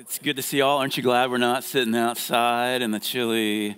It's good to see y'all. Aren't you glad we're not sitting outside in the chilly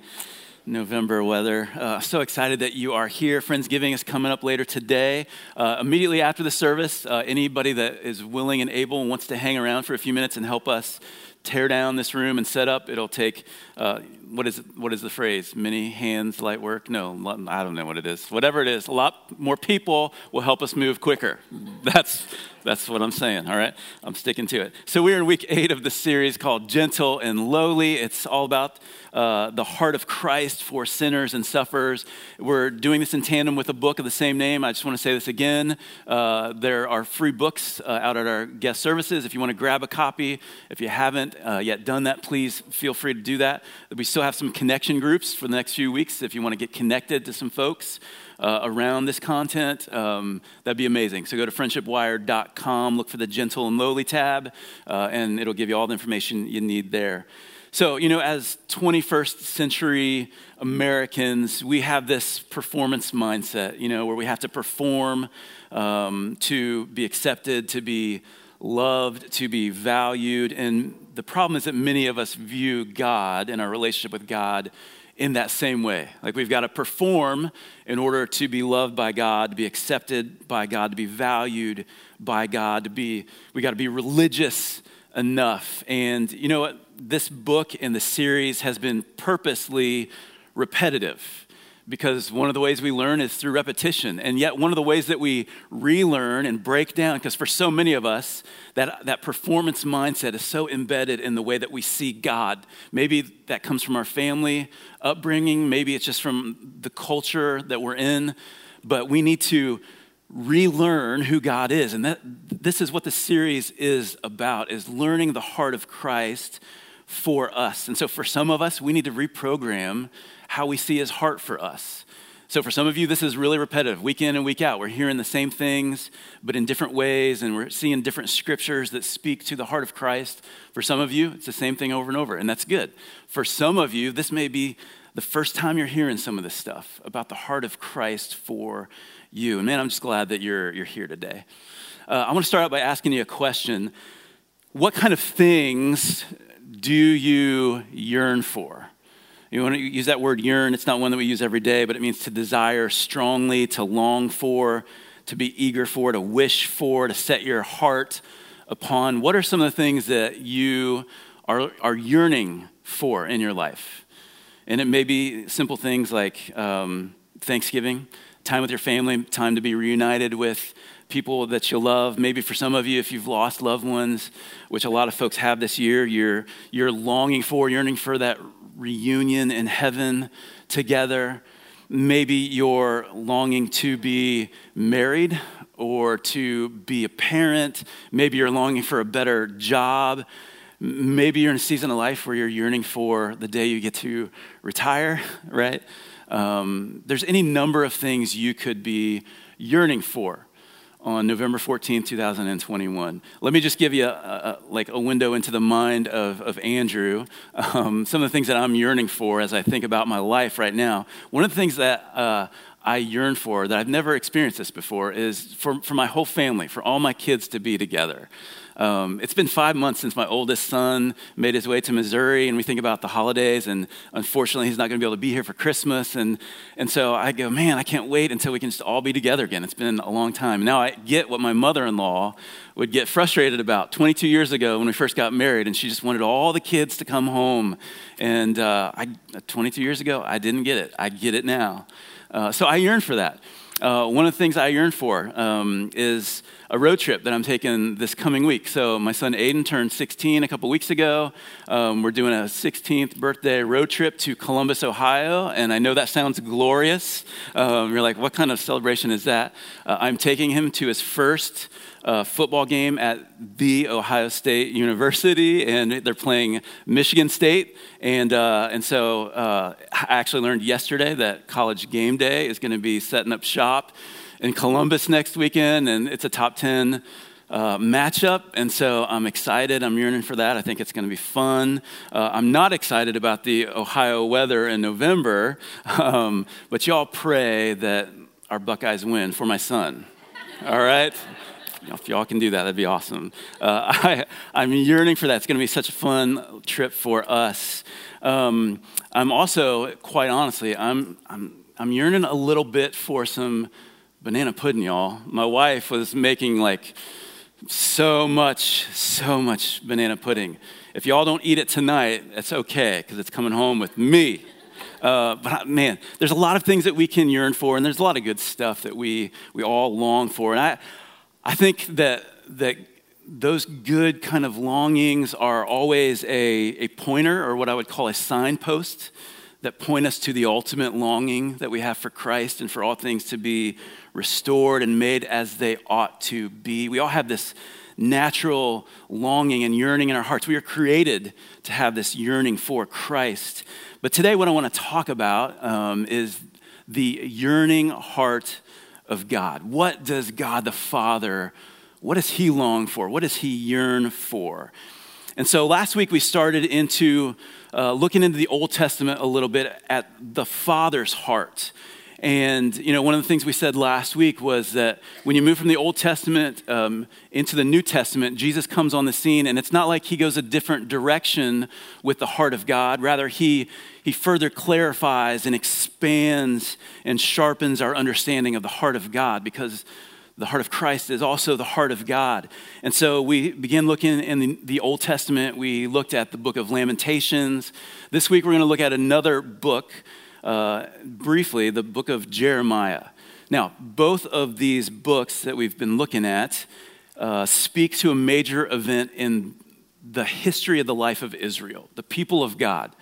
November weather? Uh, so excited that you are here. Friendsgiving is coming up later today. Uh, immediately after the service, uh, anybody that is willing and able and wants to hang around for a few minutes and help us tear down this room and set up, it'll take uh, what is what is the phrase? Many hands, light work? No, I don't know what it is. Whatever it is, a lot more people will help us move quicker. That's that's what I'm saying. All right, I'm sticking to it. So we're in week eight of the series called Gentle and Lowly. It's all about uh, the heart of Christ for sinners and sufferers. We're doing this in tandem with a book of the same name. I just want to say this again. Uh, there are free books uh, out at our guest services. If you want to grab a copy, if you haven't uh, yet done that, please feel free to do that. We still have some connection groups for the next few weeks if you want to get connected to some folks. Uh, around this content, um, that'd be amazing. So go to friendshipwire.com, look for the gentle and lowly tab, uh, and it'll give you all the information you need there. So, you know, as 21st century Americans, we have this performance mindset, you know, where we have to perform um, to be accepted, to be loved, to be valued. And the problem is that many of us view God and our relationship with God in that same way. Like we've got to perform in order to be loved by God, to be accepted by God, to be valued by God, to be, we got to be religious enough. And you know what? This book and the series has been purposely repetitive because one of the ways we learn is through repetition. And yet, one of the ways that we relearn and break down, because for so many of us, that, that performance mindset is so embedded in the way that we see God. Maybe that comes from our family upbringing, maybe it's just from the culture that we're in, but we need to relearn who God is. And that, this is what the series is about, is learning the heart of Christ for us. And so for some of us, we need to reprogram how we see his heart for us. So, for some of you, this is really repetitive. Week in and week out, we're hearing the same things, but in different ways, and we're seeing different scriptures that speak to the heart of Christ. For some of you, it's the same thing over and over, and that's good. For some of you, this may be the first time you're hearing some of this stuff about the heart of Christ for you. And man, I'm just glad that you're, you're here today. Uh, I want to start out by asking you a question What kind of things do you yearn for? You want to use that word yearn. It's not one that we use every day, but it means to desire strongly, to long for, to be eager for, to wish for, to set your heart upon. What are some of the things that you are, are yearning for in your life? And it may be simple things like um, Thanksgiving, time with your family, time to be reunited with people that you love. Maybe for some of you, if you've lost loved ones, which a lot of folks have this year, you're, you're longing for, yearning for that reunion in heaven together. Maybe you're longing to be married or to be a parent. Maybe you're longing for a better job. Maybe you're in a season of life where you're yearning for the day you get to retire, right? Um, there's any number of things you could be yearning for on November 14, 2021. Let me just give you a, a, like a window into the mind of, of Andrew. Um, some of the things that I'm yearning for as I think about my life right now. One of the things that uh, I yearn for, that I've never experienced this before, is for, for my whole family, for all my kids to be together. Um, it's been five months since my oldest son made his way to Missouri, and we think about the holidays, and unfortunately, he's not going to be able to be here for Christmas. And, and so I go, man, I can't wait until we can just all be together again. It's been a long time. Now I get what my mother in law would get frustrated about 22 years ago when we first got married, and she just wanted all the kids to come home. And uh, I, 22 years ago, I didn't get it. I get it now. Uh, so I yearn for that. Uh, one of the things I yearn for um, is a road trip that I'm taking this coming week. So, my son Aiden turned 16 a couple weeks ago. Um, we're doing a 16th birthday road trip to Columbus, Ohio. And I know that sounds glorious. Um, you're like, what kind of celebration is that? Uh, I'm taking him to his first uh, football game at the Ohio State University, and they're playing Michigan State. And, uh, and so uh, I actually learned yesterday that College Game Day is going to be setting up shop in Columbus next weekend, and it's a top 10 uh, matchup, and so I'm excited. I'm yearning for that. I think it's going to be fun. Uh, I'm not excited about the Ohio weather in November, um, but y'all pray that our Buckeyes win for my son. All right? If y'all can do that, that'd be awesome. Uh, I, I'm yearning for that. It's going to be such a fun trip for us. Um, I'm also, quite honestly, I'm, I'm, I'm yearning a little bit for some banana pudding, y'all. My wife was making like so much, so much banana pudding. If y'all don't eat it tonight, it's okay because it's coming home with me. Uh, but man, there's a lot of things that we can yearn for, and there's a lot of good stuff that we, we all long for. And I, I think that, that those good kind of longings are always a, a pointer, or what I would call a signpost, that point us to the ultimate longing that we have for Christ and for all things to be restored and made as they ought to be. We all have this natural longing and yearning in our hearts. We are created to have this yearning for Christ. But today, what I want to talk about um, is the yearning heart of God. What does God the Father, what does He long for? What does He yearn for? And so last week we started into uh, looking into the Old Testament a little bit at the Father's heart. And, you know, one of the things we said last week was that when you move from the Old Testament um, into the New Testament, Jesus comes on the scene, and it's not like he goes a different direction with the heart of God. Rather, he, he further clarifies and expands and sharpens our understanding of the heart of God because the heart of Christ is also the heart of God. And so we began looking in the, the, Old Testament. We looked at the book of Lamentations. This week we're going to look at another book uh, briefly the book of Jeremiah. Now, both of these books that we've been looking at uh, speak to a major event in the history of the life of Israel, the people of God.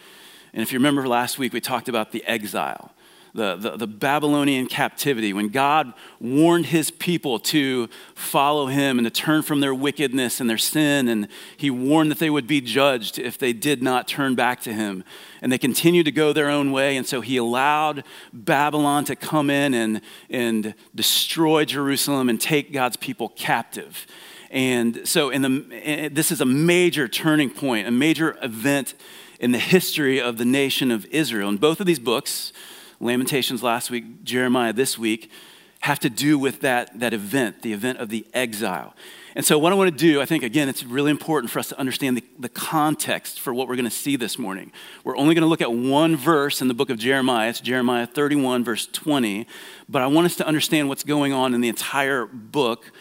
And if you remember last week, we talked about the exile the, the, the, Babylonian captivity, when God warned his people to follow him and to turn from their wickedness and their sin, and he warned that they would be judged if they did not turn back to him. And they continued to go their own way, and so he allowed Babylon to come in and, and destroy Jerusalem and take God's people captive. And so, in the, eh, this is a major turning point, a major event in the history of the nation of Israel. And both of these books, Lamentations last week, Jeremiah this week, have to do with that, that event, the event of the exile. And so, what I want to do, I think, again, it's really important for us to understand the, the context for what we're going to see this morning. We're only going to look at one verse in the book of Jeremiah. It's Jeremiah 31, verse 20. But I want us to understand what's going on in the entire book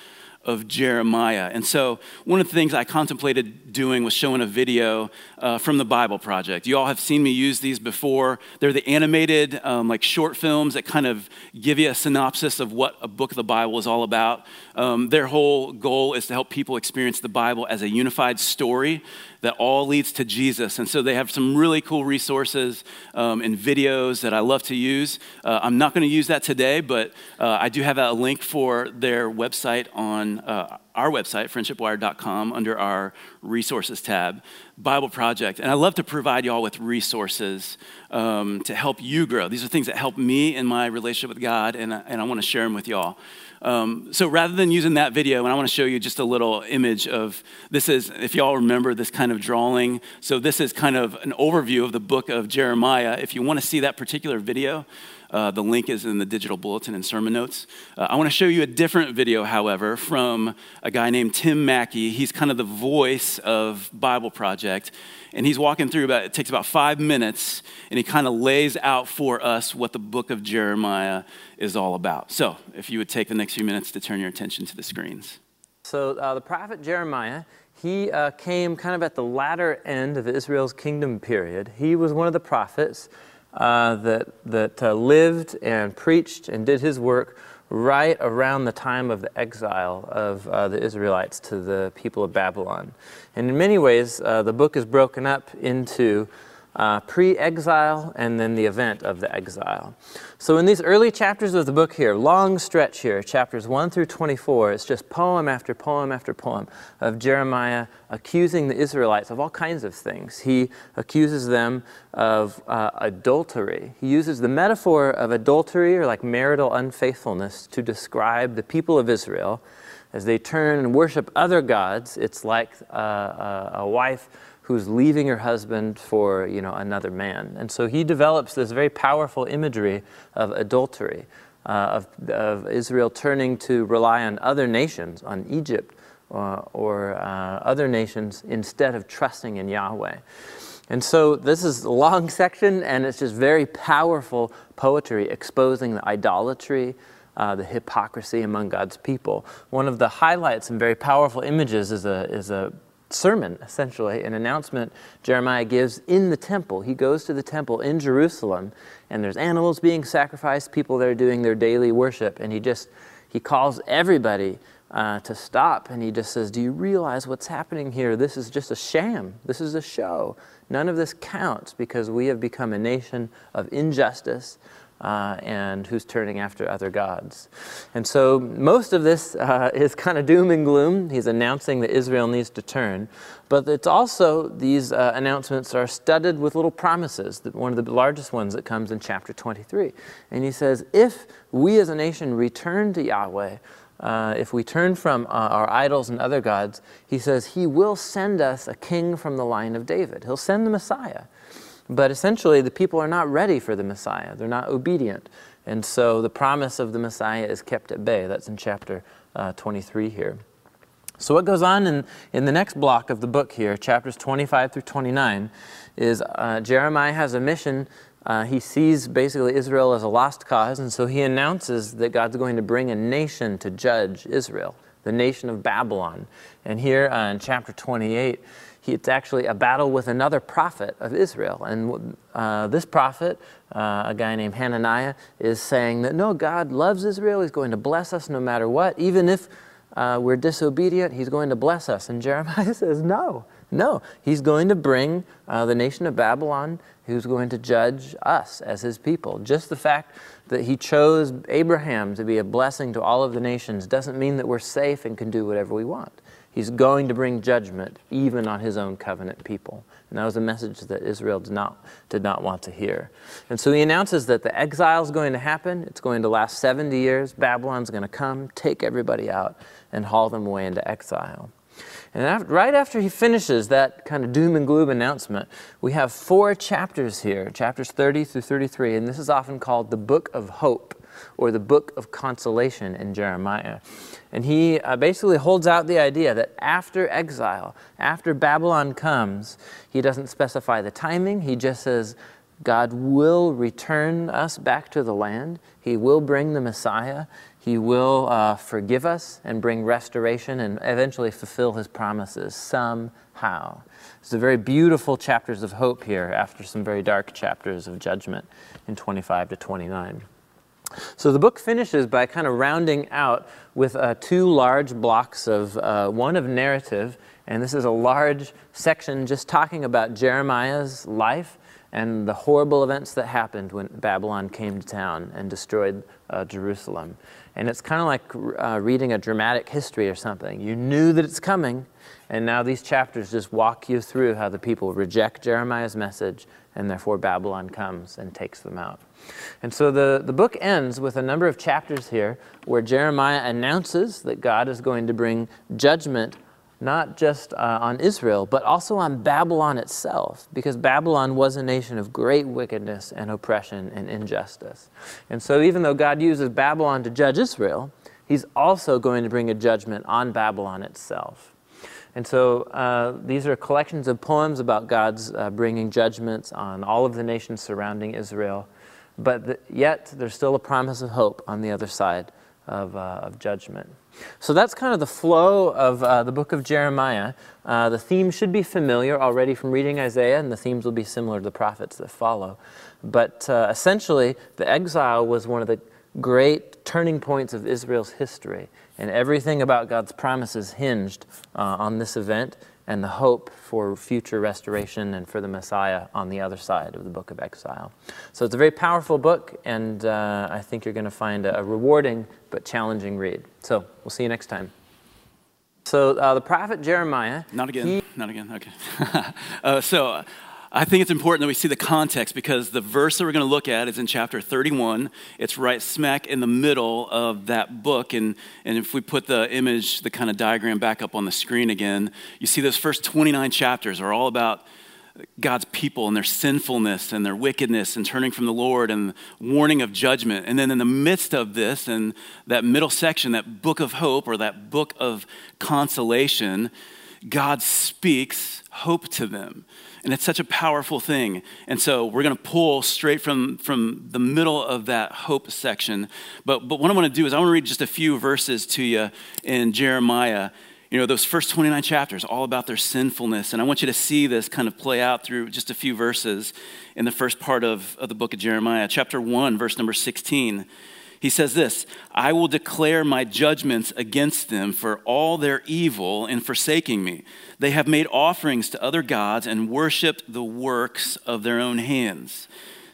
of Jeremiah. And so, one of the things I contemplated doing was showing a video uh, from the Bible Project. You all have seen me use these before. They're the animated, um, like short films that kind of give you a synopsis of what a book of the Bible is all about. Um, their whole goal is to help people experience the Bible as a unified story that all leads to Jesus. And so they have some really cool resources um, and videos that I love to use. Uh, I'm not going to use that today, but uh, I do have a link for their website on uh, our website, friendshipwire.com, under our resources tab, Bible Project. And I love to provide y'all with resources um, to help you grow. These are things that help me in my relationship with God, and, and I want to share them with y'all. Um, so rather than using that video, and I want to show you just a little image of this is, if y'all remember this kind of drawing. So this is kind of an overview of the book of Jeremiah. If you want to see that particular video, uh, the link is in the digital bulletin and sermon notes. Uh, I want to show you a different video, however, from a guy named Tim Mackie. He's kind of the voice of Bible Project. And he's walking through about, it takes about five minutes, and he kind of lays out for us what the book of Jeremiah is all about. So, if you would take the next few minutes to turn your attention to the screens. So, uh, the prophet Jeremiah, he uh, came kind of at the latter end of Israel's kingdom period. He was one of the prophets uh, that, that uh, lived and preached and did his work right around the time of the exile of uh, the Israelites to the people of Babylon. And in many ways, uh, the book is broken up into uh, pre exile and then the event of the exile. So, in these early chapters of the book here, long stretch here, chapters 1 through 24, it's just poem after poem after poem of Jeremiah accusing the Israelites of all kinds of things. He accuses them of uh, adultery. He uses the metaphor of adultery or like marital unfaithfulness to describe the people of Israel. As they turn and worship other gods, it's like uh, a wife who's leaving her husband for you know another man and so he develops this very powerful imagery of adultery uh, of, of Israel turning to rely on other nations, on Egypt uh, or uh, other nations, instead of trusting in Yahweh. And so this is a long section, and it's just very powerful poetry exposing the idolatry, uh, the hypocrisy among God's people. One of the highlights and very powerful images is a, is a sermon, essentially, an announcement Jeremiah gives in the temple. He goes to the temple in Jerusalem, and there's animals being sacrificed, people that are doing their daily worship, and he just he calls everybody uh, to stop, and he just says, "Do you realize what's happening here? This is just a sham. This is a show. None of this counts because we have become a nation of injustice." Uh, and who's turning after other gods. And so most of this uh, is kind of doom and gloom. He's announcing that Israel needs to turn. But it's also, these uh, announcements are studded with little promises. One of the largest ones that comes in chapter 23. And he says, If we as a nation return to Yahweh, uh, if we turn from uh, our idols and other gods, he says he will send us a king from the line of David. He'll send the Messiah. But essentially, the people are not ready for the Messiah. They're not obedient. And so the promise of the Messiah is kept at bay. That's in chapter uh, 23 here. So, what goes on in, in the next block of the book here, chapters 25 through 29, is uh, Jeremiah has a mission. Uh, he sees basically Israel as a lost cause, and so he announces that God's going to bring a nation to judge Israel, the nation of Babylon. And here uh, in chapter 28, it's actually a battle with another prophet of Israel. And uh, this prophet, uh, a guy named Hananiah, is saying that no, God loves Israel. He's going to bless us no matter what. Even if uh, we're disobedient, He's going to bless us. And Jeremiah says, no, no. He's going to bring uh, the nation of Babylon, who's going to judge us as His people. Just the fact that He chose Abraham to be a blessing to all of the nations doesn't mean that we're safe and can do whatever we want. He's going to bring judgment even on his own covenant people. And that was a message that Israel did not, did not want to hear. And so he announces that the exile is going to happen. It's going to last 70 years. Babylon's going to come, take everybody out, and haul them away into exile. And after, right after he finishes that kind of doom and gloom announcement, we have four chapters here, chapters 30 through 33, and this is often called the Book of Hope or the Book of Consolation in Jeremiah. And he uh, basically holds out the idea that after exile, after Babylon comes, he doesn't specify the timing. He just says, God will return us back to the land. He will bring the Messiah. He will uh, forgive us and bring restoration and eventually fulfill his promises somehow. It's a very beautiful chapters of hope here after some very dark chapters of judgment in 25 to 29. So the book finishes by kind of rounding out with uh, two large blocks of uh, one of narrative, and this is a large section just talking about Jeremiah's life and the horrible events that happened when Babylon came to town and destroyed uh, Jerusalem. And it's kind of like uh, reading a dramatic history or something. You knew that it's coming, and now these chapters just walk you through how the people reject Jeremiah's message, and therefore Babylon comes and takes them out. And so the, the book ends with a number of chapters here where Jeremiah announces that God is going to bring judgment not just uh, on Israel, but also on Babylon itself, because Babylon was a nation of great wickedness and oppression and injustice. And so, even though God uses Babylon to judge Israel, He's also going to bring a judgment on Babylon itself. And so uh, these are collections of poems about God's uh, bringing judgments on all of the nations surrounding Israel but the, yet there's still a promise of hope on the other side of, uh, of judgment. So that's kind of the flow of uh, the book of Jeremiah. Uh, the theme should be familiar already from reading Isaiah, and the themes will be similar to the prophets that follow. But uh, essentially, the exile was one of the great turning points of Israel's history, and everything about God's promises hinged uh, on this event and the hope for future restoration and for the Messiah on the other side of the book of exile. So it's a very powerful book, and uh, I think you're going to find a, rewarding but challenging read. So we'll see you next time. So uh, the prophet Jeremiah. Not again. He, not again. Okay. uh, so I think it's important that we see the context because the verse that we're going to look at is in chapter 31. It's right smack in the middle of that book. And, and if we put the image, the kind of diagram back up on the screen again, you see those first 29 chapters are all about God's people and their sinfulness and their wickedness and turning from the Lord and warning of judgment. And then in the midst of this, and that middle section, that book of hope or that book of consolation, God speaks hope to them. And it's such a powerful thing. And so we're going to pull straight from, from the middle of that hope section. But, but what I want to do is I want to read just a few verses to you in Jeremiah you know, those first 29 chapters, all about their sinfulness. And I want you to see this kind of play out through just a few verses in the first part of, of the book of Jeremiah. Chapter 1, verse number 16. He says this I will declare my judgments against them for all their evil in forsaking me. They have made offerings to other gods and worshiped the works of their own hands.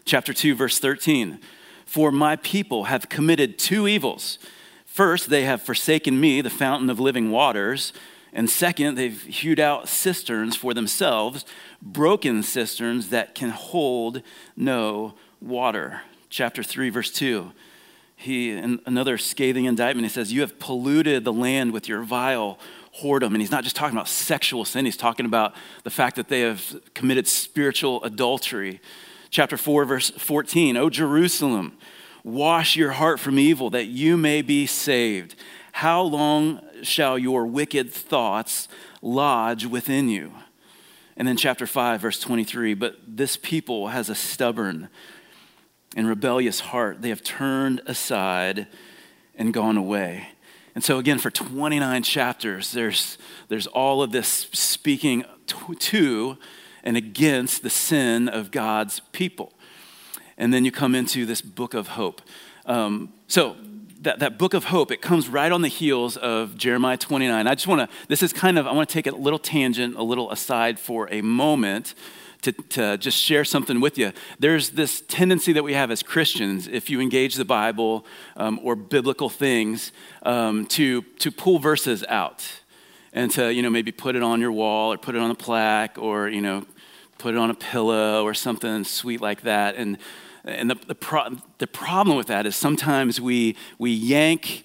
Chapter 2, verse 13. For my people have committed two evils. First, they have forsaken me, the fountain of living waters. And second, they've hewed out cisterns for themselves, broken cisterns that can hold no water. Chapter 3, verse 2. He, in another scathing indictment, he says, You have polluted the land with your vile whoredom. And he's not just talking about sexual sin, he's talking about the fact that they have committed spiritual adultery. Chapter 4, verse 14. O Jerusalem, Wash your heart from evil that you may be saved. How long shall your wicked thoughts lodge within you? And then, chapter 5, verse 23 But this people has a stubborn and rebellious heart. They have turned aside and gone away. And so, again, for 29 chapters, there's, there's all of this speaking to and against the sin of God's people and then you come into this book of hope. Um, so that, that book of hope, it comes right on the heels of Jeremiah 29. I just want to, this is kind of, I want to take a little tangent, a little aside for a moment to, to just share something with you. There's this tendency that we have as Christians, if you engage the Bible um, or biblical things, um, to, to pull verses out and to, you know, maybe put it on your wall or put it on a plaque or, you know, put it on a pillow or something sweet like that. And and the, the, pro- the problem with that is sometimes we, we yank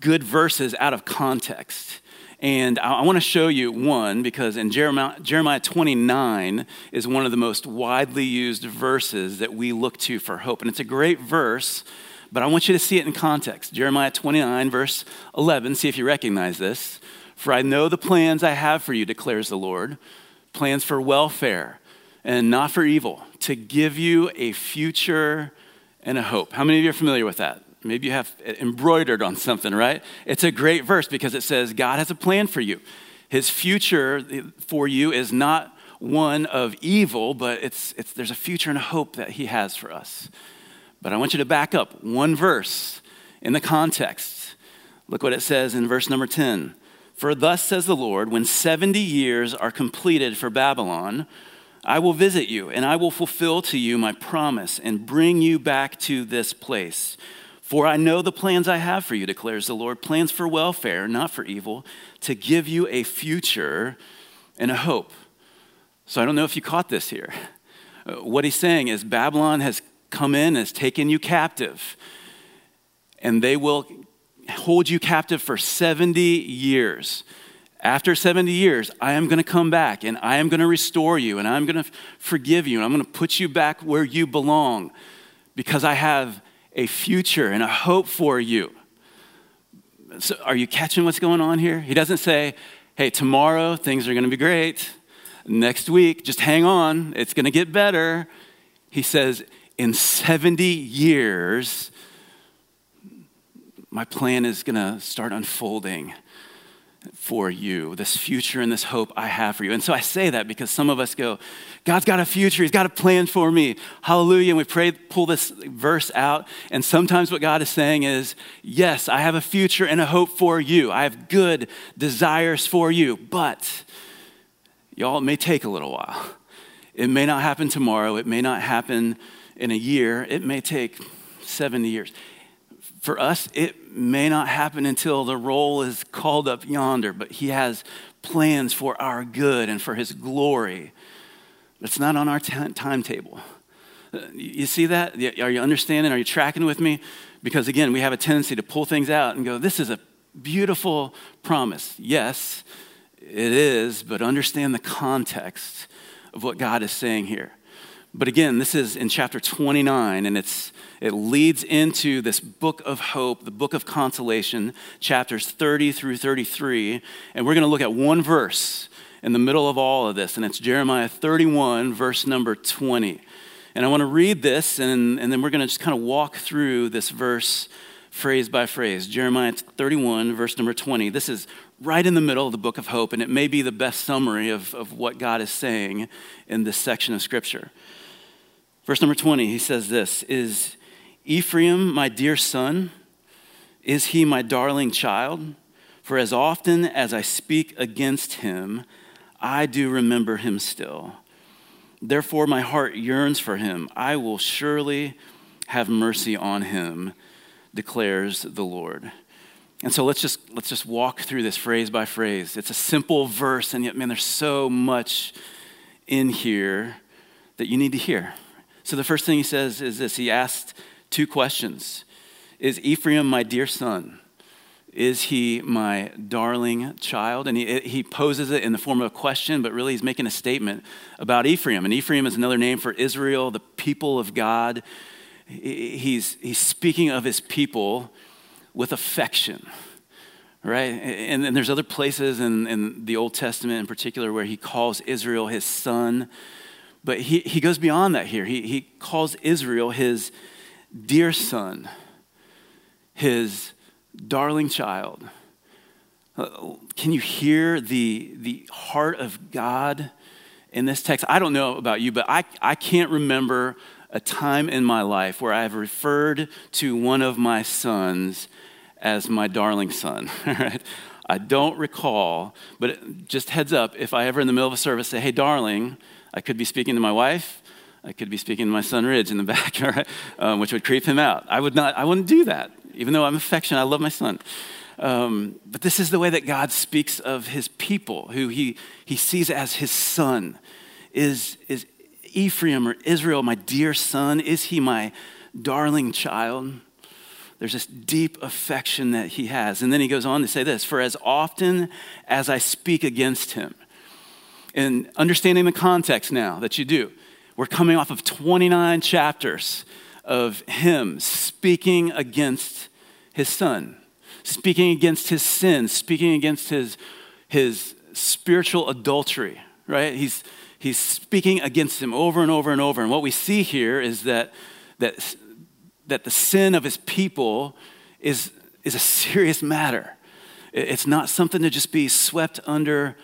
good verses out of context. And I, I want to show you one because in Jeremiah, Jeremiah 29 is one of the most widely used verses that we look to for hope. And it's a great verse, but I want you to see it in context. Jeremiah 29, verse 11, see if you recognize this. For I know the plans I have for you, declares the Lord plans for welfare and not for evil, to give you a future and a hope. How many of you are familiar with that? Maybe you have embroidered on something, right? It's a great verse because it says God has a plan for you. His future eh, for you is not one of evil, but it's, it's, there's a future and a hope that He has for us. But I want you to back up one verse in the context. Look what it says in verse number 10. For thus says the Lord, when 70 years are completed for Babylon, I will visit you, and I will fulfill to you my promise and bring you back to this place. For I know the plans I have for you, declares the Lord plans for welfare, not for evil, to give you a future and a hope. So I don't know if you caught this here. Uh, what he's saying is Babylon has come in, has taken you captive, and they will hold you captive for 70 years. After 70 years, I am going to come back and I am going to restore you and I'm going to forgive you and I'm going to put you back where you belong because I have a future and a hope for you. So, are you catching what's going on here? He doesn't say, hey, tomorrow things are going to be great. Next week, just hang on, it's going to get better. He says, in 70 years, my plan is going to start unfolding for you, this future and this hope I have for you. And so I say that because some of us go, God's got a future, He's got a plan for me. Hallelujah. And we pray, pull this verse out. And sometimes what God is saying is, Yes, I have a future and a hope for you. I have good desires for you. But, y'all, it may take a little while. It may not happen tomorrow. It may not happen in a year. It may take 70 years for us, it may not happen until the roll is called up yonder, but He has plans for our good and for His glory. It's not on our t- timetable. You see that? Are you understanding? Are you tracking with me? Because again, we have a tendency to pull things out and go, this is a beautiful promise. Yes, it is, but understand the context of what God is saying here. But again, this is in chapter 29, and it's, it leads into this book of hope, the book of consolation, chapters 30 through 33. And we're going to look at one verse in the middle of all of this, and it's Jeremiah 31, verse number 20. And I want to read this, and, and then we're going to just kind of walk through this verse phrase by phrase. Jeremiah 31, verse number 20. This is right in the middle of the book of hope, and it may be the best summary of, of what God is saying in this section of Scripture. Verse number 20, he says this Is Ephraim my dear son? Is he my darling child? For as often as I speak against him, I do remember him still. Therefore, my heart yearns for him. I will surely have mercy on him, declares the Lord. And so let's just let's just walk through this phrase by phrase. It's a simple verse, and yet, man, there's so much in here that you need to hear. So the first thing he says is this he asked two questions Is Ephraim my dear son? Is he my darling child? And he, he poses it in the form of a question, but really he's making a statement about Ephraim. And Ephraim is another name for Israel, the people of God. He's, he's speaking of his people with affection, right? And, and there's other places in, in the Old Testament in particular where he calls Israel his son. But he, he goes beyond that here. He, he calls Israel his dear son, his darling child. Uh, can you hear the, the heart of God in this text? I don't know about you, but I, I can't remember a time in my life where I've referred to one of my sons as my darling son. I don't recall, but just heads up, if I ever in the middle of a service say, hey, darling, I could be speaking to my wife. I could be speaking to my son Ridge in the back, um, which would creep him out. I would not. I wouldn't do that, even though I'm affectionate. I love my son. Um, but this is the way that God speaks of His people, who He He sees as His son. Is is Ephraim or Israel my dear son? Is he my darling child? There's this deep affection that he has. And then he goes on to say this For as often as I speak against him, and understanding the context now that you do, we're coming off of 29 chapters of him speaking against his son, speaking against his sin, speaking against his, his spiritual adultery, right? He's, he's speaking against him over and over and over. And what we see here is that, that, that the sin of his people is, is a serious matter. It's not something to just be swept under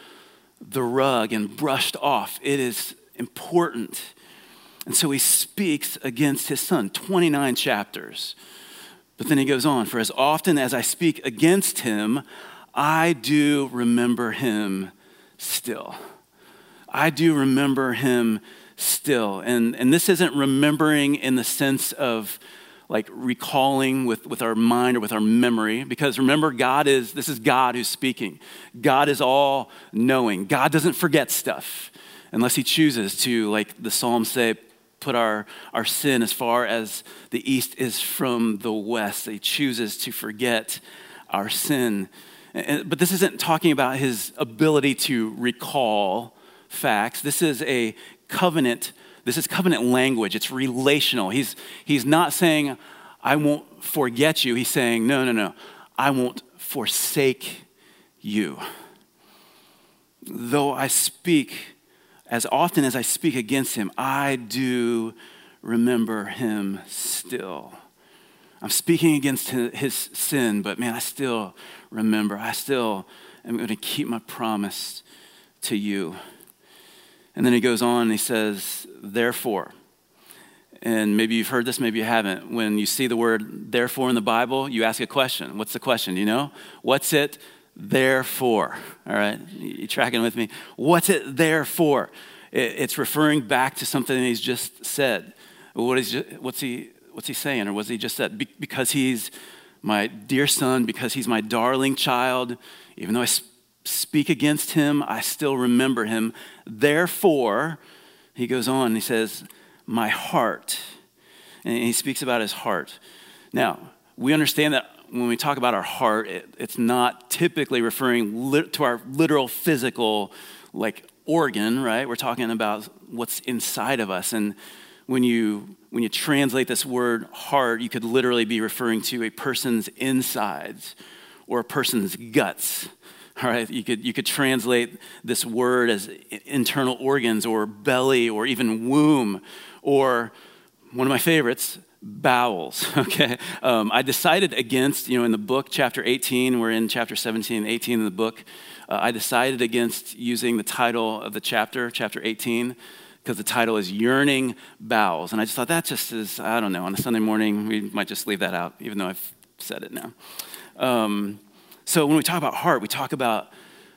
the rug and brushed off. It is important. And so he speaks against his son, 29 chapters. But then he goes on, for as often as I speak against him, I do remember him still. I do remember him still. And, and this isn't remembering in the sense of like recalling with, with our mind or with our memory because remember god is this is god who's speaking. God is all knowing god doesn't forget stuff unless he chooses to like the psalms say put our, our sin as far as the east is from the west. He chooses to forget our sin. But this isn't talking about his ability to recall facts. This is a covenant this is covenant language, it's relational. He's, he's not saying, I won't forget you. He's saying, no, no, no, I won't forsake you. Though I speak, as often as I speak against him, I do remember him still. I'm speaking against his sin, but man, I still remember. I still am going to keep my promise to you. And then he goes on and he says, therefore. And maybe you've heard this, maybe you haven't. When you see the word therefore in the Bible, you ask a question. What's the question? You know? What's it there for? All right? You tracking with me? What's it there for? It's referring back to something he's just said. What is, what's, he, what's he saying? Or was he just said? Because he's my dear son, because he's my darling child, even though I speak against him, I still remember him. Therefore, he goes on he says, My heart. And he speaks about his heart. Now, we understand that when we talk about our heart, it, it's not typically referring lit, to our literal physical, like organ, right? We're talking about what's inside of us. And when you when you translate this word heart, you could literally be referring to a person's insides or a person's guts. All right, you could, you could translate this word as internal organs or belly or even womb or one of my favorites, bowels. Okay, um, I decided against, you know, in the book, chapter 18, we're in chapter 17 and 18 in the book. Uh, I decided against using the title of the chapter, chapter 18, because the title is Yearning Bowels. And I just thought that just is, I don't know, on a Sunday morning, we might just leave that out, even though I've said it now. Um, so when we talk about heart, we talk about,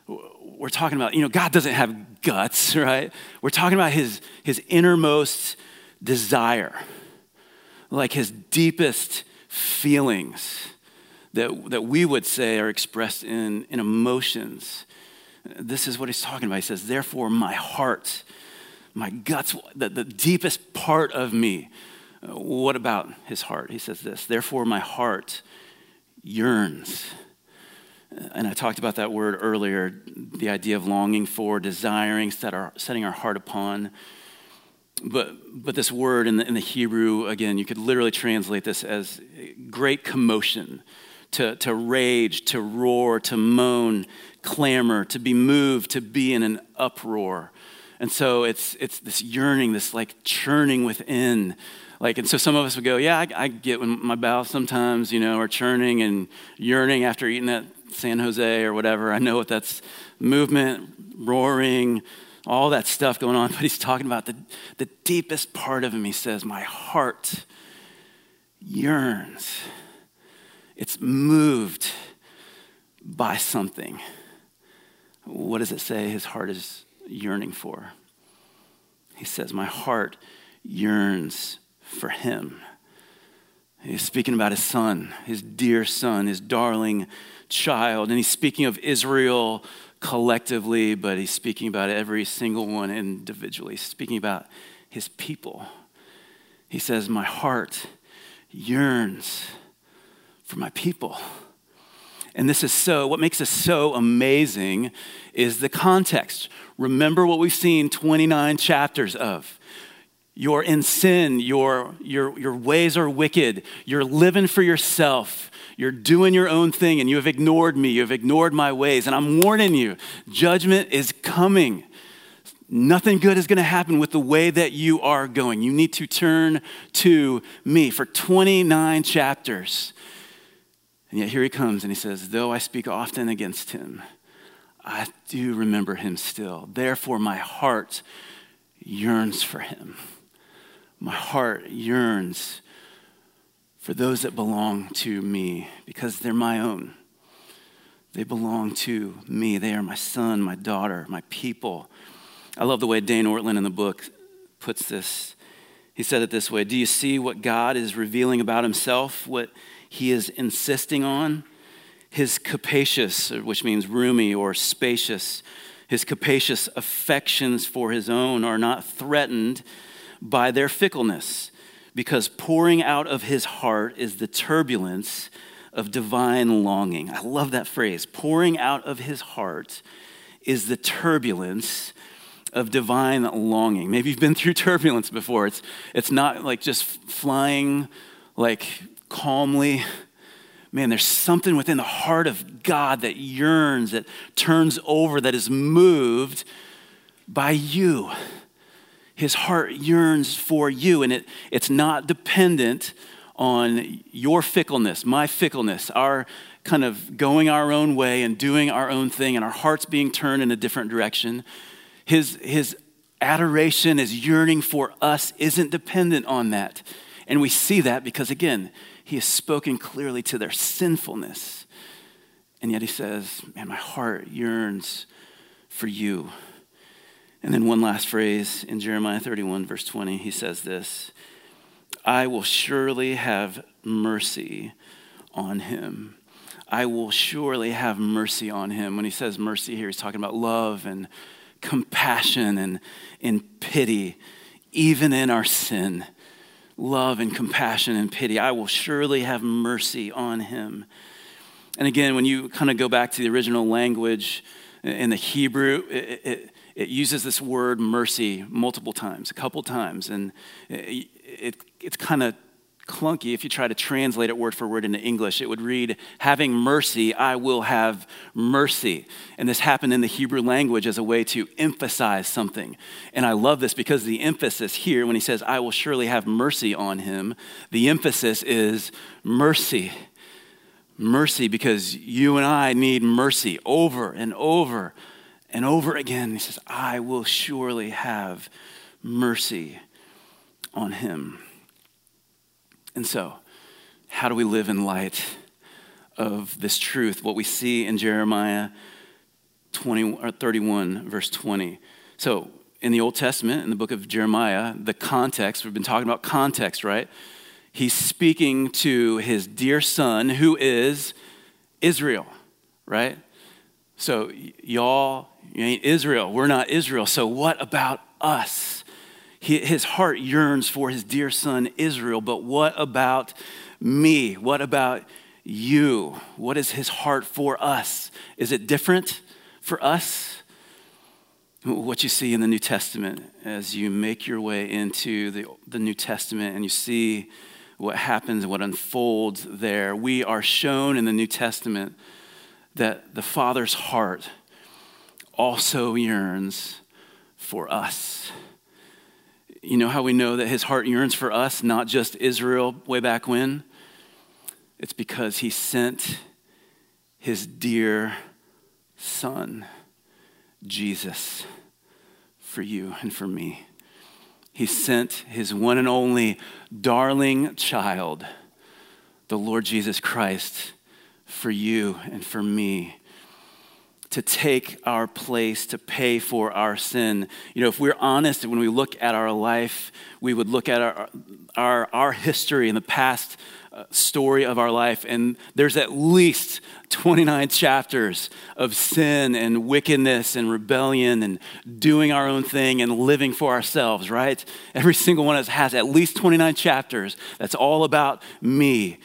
we're talking about, you know, God doesn't have guts, right? We're talking about his, his innermost desire, like his deepest feelings that, that we would say are expressed in, in emotions. This is what he's talking about. He says, Therefore, my heart my guts, the, the deepest part of me. Uh, what about his heart? He says this, therefore my heart yearns. And I talked about that word earlier, the idea of longing for, desiring, set our, setting our heart upon. But, but this word in the, in the Hebrew, again, you could literally translate this as great commotion, to, to rage, to roar, to moan, clamor, to be moved, to be in an uproar. And so it's, it's this yearning, this like churning within. Like, and so some of us would go, yeah, I, I get when my bowels sometimes, you know, are churning and yearning after eating that San Jose or whatever. I know what that's movement, roaring, all that stuff going on. But he's talking about the, the deepest part of him. He says, my heart yearns. It's moved by something. What does it say? His heart is yearning for. He says, My heart yearns for him. He's speaking about his son, his dear son, his darling child. And he's speaking of Israel collectively, but he's speaking about every single one individually. He's speaking about his people. He says, My heart yearns for my people. And this is so, what makes this so amazing is the context. Remember what we've seen 29 chapters of. You're in sin, your, your, your ways are wicked, you're living for yourself, you're doing your own thing, and you have ignored me, you have ignored my ways. And I'm warning you, judgment is coming. Nothing good is going to happen with the way that you are going. You need to turn to me. For 29 chapters, and yet here he comes and he says, Though I speak often against him, I do remember him still. Therefore, my heart yearns for him. My heart yearns for those that belong to me because they're my own. They belong to me. They are my son, my daughter, my people. I love the way Dane Ortlund in the book puts this. He said it this way Do you see what God is revealing about himself? What he is insisting on. His capacious, which means roomy or spacious, his capacious affections for his own are not threatened by their fickleness, because pouring out of his heart is the turbulence of divine longing. I love that phrase. Pouring out of his heart is the turbulence of divine longing. Maybe you've been through turbulence before. It's, it's not like just flying like calmly. Man, there's something within the heart of God that yearns, that turns over, that is moved by you. His heart yearns for you, and it, it's not dependent on your fickleness, my fickleness, our kind of going our own way and doing our own thing, and our hearts being turned in a different direction. His, his adoration, his yearning for us isn't dependent on that. And we see that because, again, he has spoken clearly to their sinfulness. And yet he says, Man, my heart yearns for you. And then one last phrase in Jeremiah 31, verse 20, he says this I will surely have mercy on him. I will surely have mercy on him. When he says mercy here, he's talking about love and compassion and in pity, even in our sin love and compassion and pity. I will surely have mercy on him. And again, when you kind of go back to the original language in the Hebrew, it, it, it uses this word mercy multiple times, a couple times. And it, it it's kind of clunky if you try to translate it word for word into English. It would read, Having mercy, I will have mercy. And this happened in the Hebrew language as a way to emphasize something. And I love this because the emphasis here, when he says, I will surely have mercy on him, the emphasis is mercy. Mercy because you and I need mercy over and over and over again. He says, I will surely have mercy on him. And so, how do we live in light of this truth? What we see in Jeremiah 20, or 31, verse 20. So, in the Old Testament, in the book of Jeremiah, the context, we've been talking about context, right? He's speaking to his dear son, who is Israel, right? So, y'all, you ain't Israel. We're not Israel. So, what about us? his heart yearns for his dear son Israel, but what about me? What about you? What is his heart for us? Is it different for us? What you see in the New Testament as you make your way into the, the New Testament and you see what happens, and what unfolds there, we are shown in the New Testament that the Father's heart also yearns for us. You know how we know that his heart yearns for us, not just Israel way back when? It's because he sent his dear son, Jesus, for you and for me. He sent his one and only darling child, the Lord Jesus Christ, for you and for me to take our place, to pay for our sin. You know, if we're honest, when we look at our life, we would look at our, our, our history in the past uh, story of our life, and there's at least 29 chapters of sin and wickedness and rebellion and doing our own thing and living for ourselves, right? Every single one of us has at least 29 chapters that's all about me.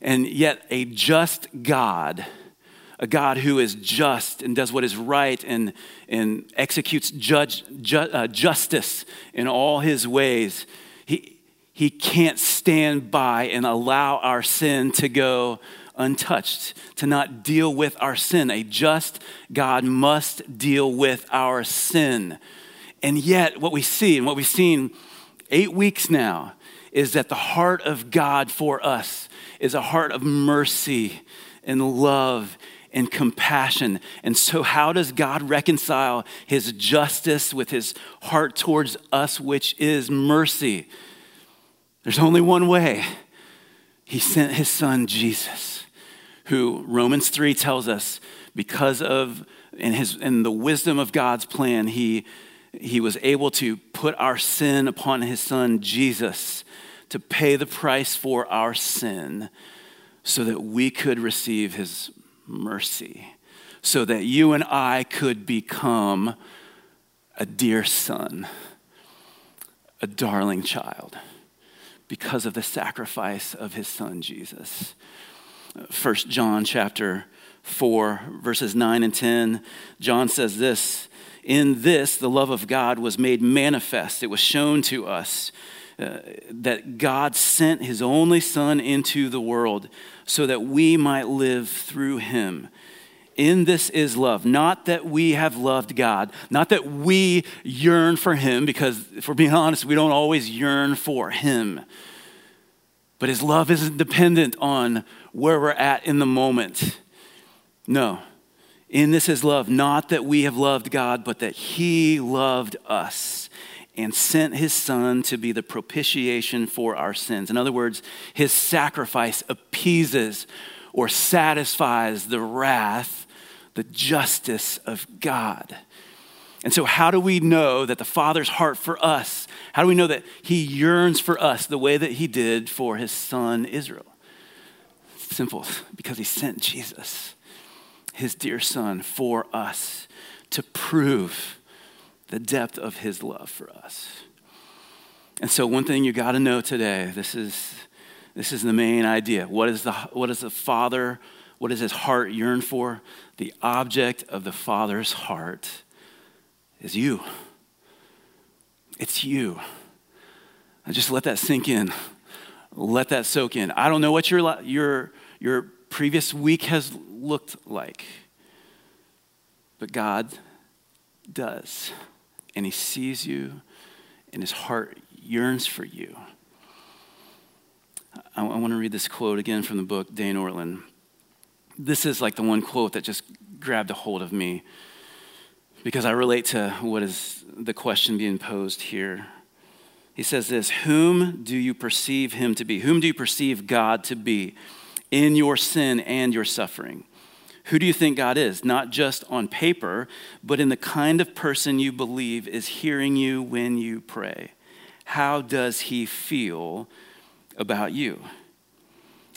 And yet, a just God a God who is just and does what is right and, and executes judge, ju, uh, justice in all his ways, he, he can't stand by and allow our sin to go untouched, to not deal with our sin. A just God must deal with our sin. And yet, what we see and what we've seen eight weeks now is that the heart of God for us is a heart of mercy and love and compassion. And so, how does God reconcile his justice with his heart towards us, which is mercy? There's only one way. He sent his son, Jesus, who Romans 3 tells us, because of in, his, in the wisdom of God's plan, he, he was able to put our sin upon his son, Jesus, to pay the price for our sin so that we could receive his mercy so that you and I could become a dear son, a darling child, because of the sacrifice of his son Jesus. First John chapter 4, verses 9 and 10, John says this In this, the love of God was made manifest, it was shown to us. Uh, that God sent his only Son into the world so that we might live through him. In this is love. Not that we have loved God, not that we yearn for him, because if we're being honest, we don't always yearn for him. But his love isn't dependent on where we're at in the moment. No. In this is love, not that we have loved God, but that he loved us and sent his son to be the propitiation for our sins. In other words, his sacrifice appeases or satisfies the wrath, the justice of God. And so, how do we know that the Father's heart for us, how do we know that he yearns for us the way that he did for his son Israel? Simple, because he sent Jesus, his dear son, for us to prove the depth of his love for us. And so, one thing you got to know today this is, this is the main idea. What is the, what is the Father, what does his heart yearn for? The object of the Father's heart is you. It's you. I just let that sink in. Let that soak in. I don't know what your, your, your previous week has looked like, but God does. And He sees you, and His heart yearns for you. I, I want to read this quote again from the book, Dane Ortlund. This is like the one quote that just grabbed a hold of me because I relate to what is the question being posed here. He says this Whom do you perceive him to be? Whom do you perceive God to be in your sin and your suffering? Who do you think God is? Not just on paper, but in the kind of person you believe is hearing you when you pray. How does he feel about you?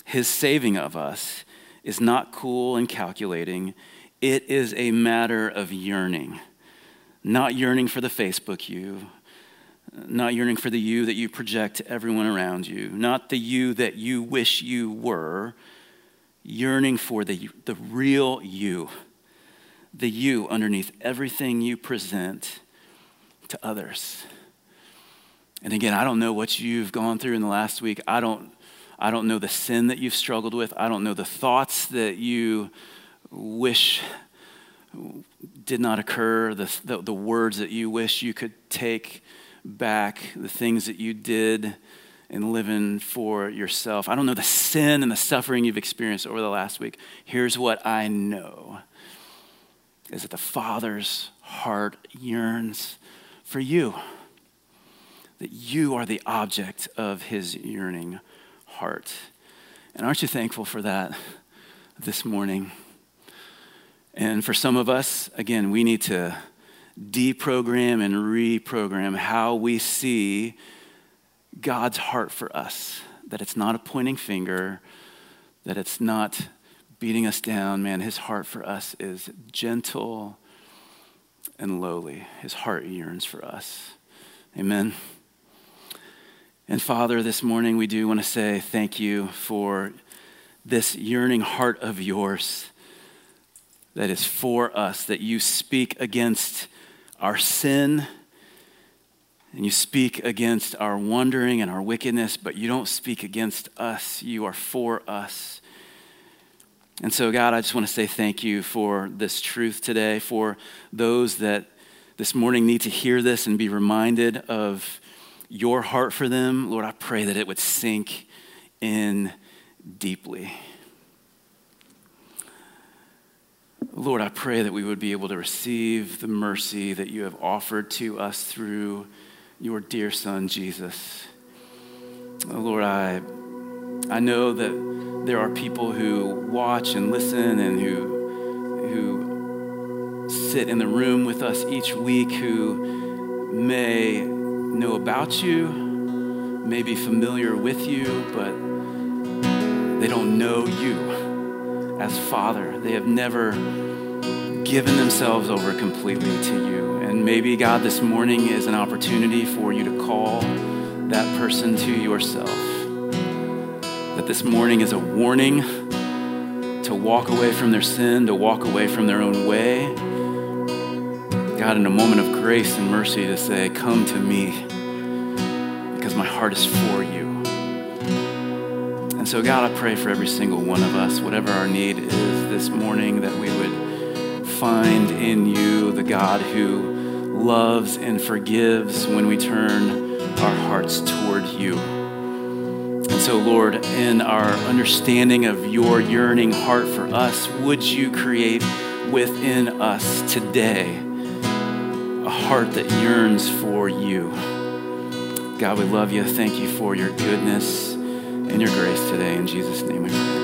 His saving of us is not cool and calculating. It is a matter of yearning. Not yearning for the Facebook you, not yearning for the you that you project to everyone around you, not the you that you wish you were, yearning for the, the real you, the you underneath everything you present to others. And again, I don't know what you've gone through in the last week. I don't, I don't know the sin that you've struggled with. I don't know the thoughts that you wish did not occur, the, the, the, words that you wish you could take back, the things that you did in living for yourself. I don't know the sin and the suffering you've experienced over the last week. Here's what I know is that the Father's heart yearns for you, that you are the object of his yearning heart. And aren't you thankful for that this morning? And for some of us, again, we need to deprogram and reprogram how we see God's heart for us. That it's not a pointing finger, that it's not beating us down. Man, his heart for us is gentle and lowly. His heart yearns for us. Amen. And Father, this morning we do want to say thank you for this yearning heart of yours that is for us, that you speak against our sin and you speak against our wandering and our wickedness, but you don't speak against us. You are for us. And so, God, I just want to say thank you for this truth today, for those that this morning need to hear this and be reminded of your heart for them. Lord, I pray that it would sink in deeply. Lord, I pray that we would be able to receive the mercy that you have offered to us through your dear Son, Jesus. Oh, Lord, I, I know that there are people who watch and listen and who, who sit in the room with us each week who may know about you, may be familiar with you, but they don't know you as Father. They have never given themselves over completely to you. And maybe, God, this morning is an opportunity for you to call that person to yourself. That this morning is a warning to walk away from their sin, to walk away from their own way. God, in a moment of grace and mercy, to say, Come to me, because my heart is for you. And so, God, I pray for every single one of us, whatever our need is this morning, that we would find in you the God who loves and forgives when we turn our hearts toward you. And so, Lord, in our understanding of your yearning heart for us, would you create within us today a heart that yearns for you? God, we love you. Thank you for your goodness and your grace today. In Jesus' name we pray.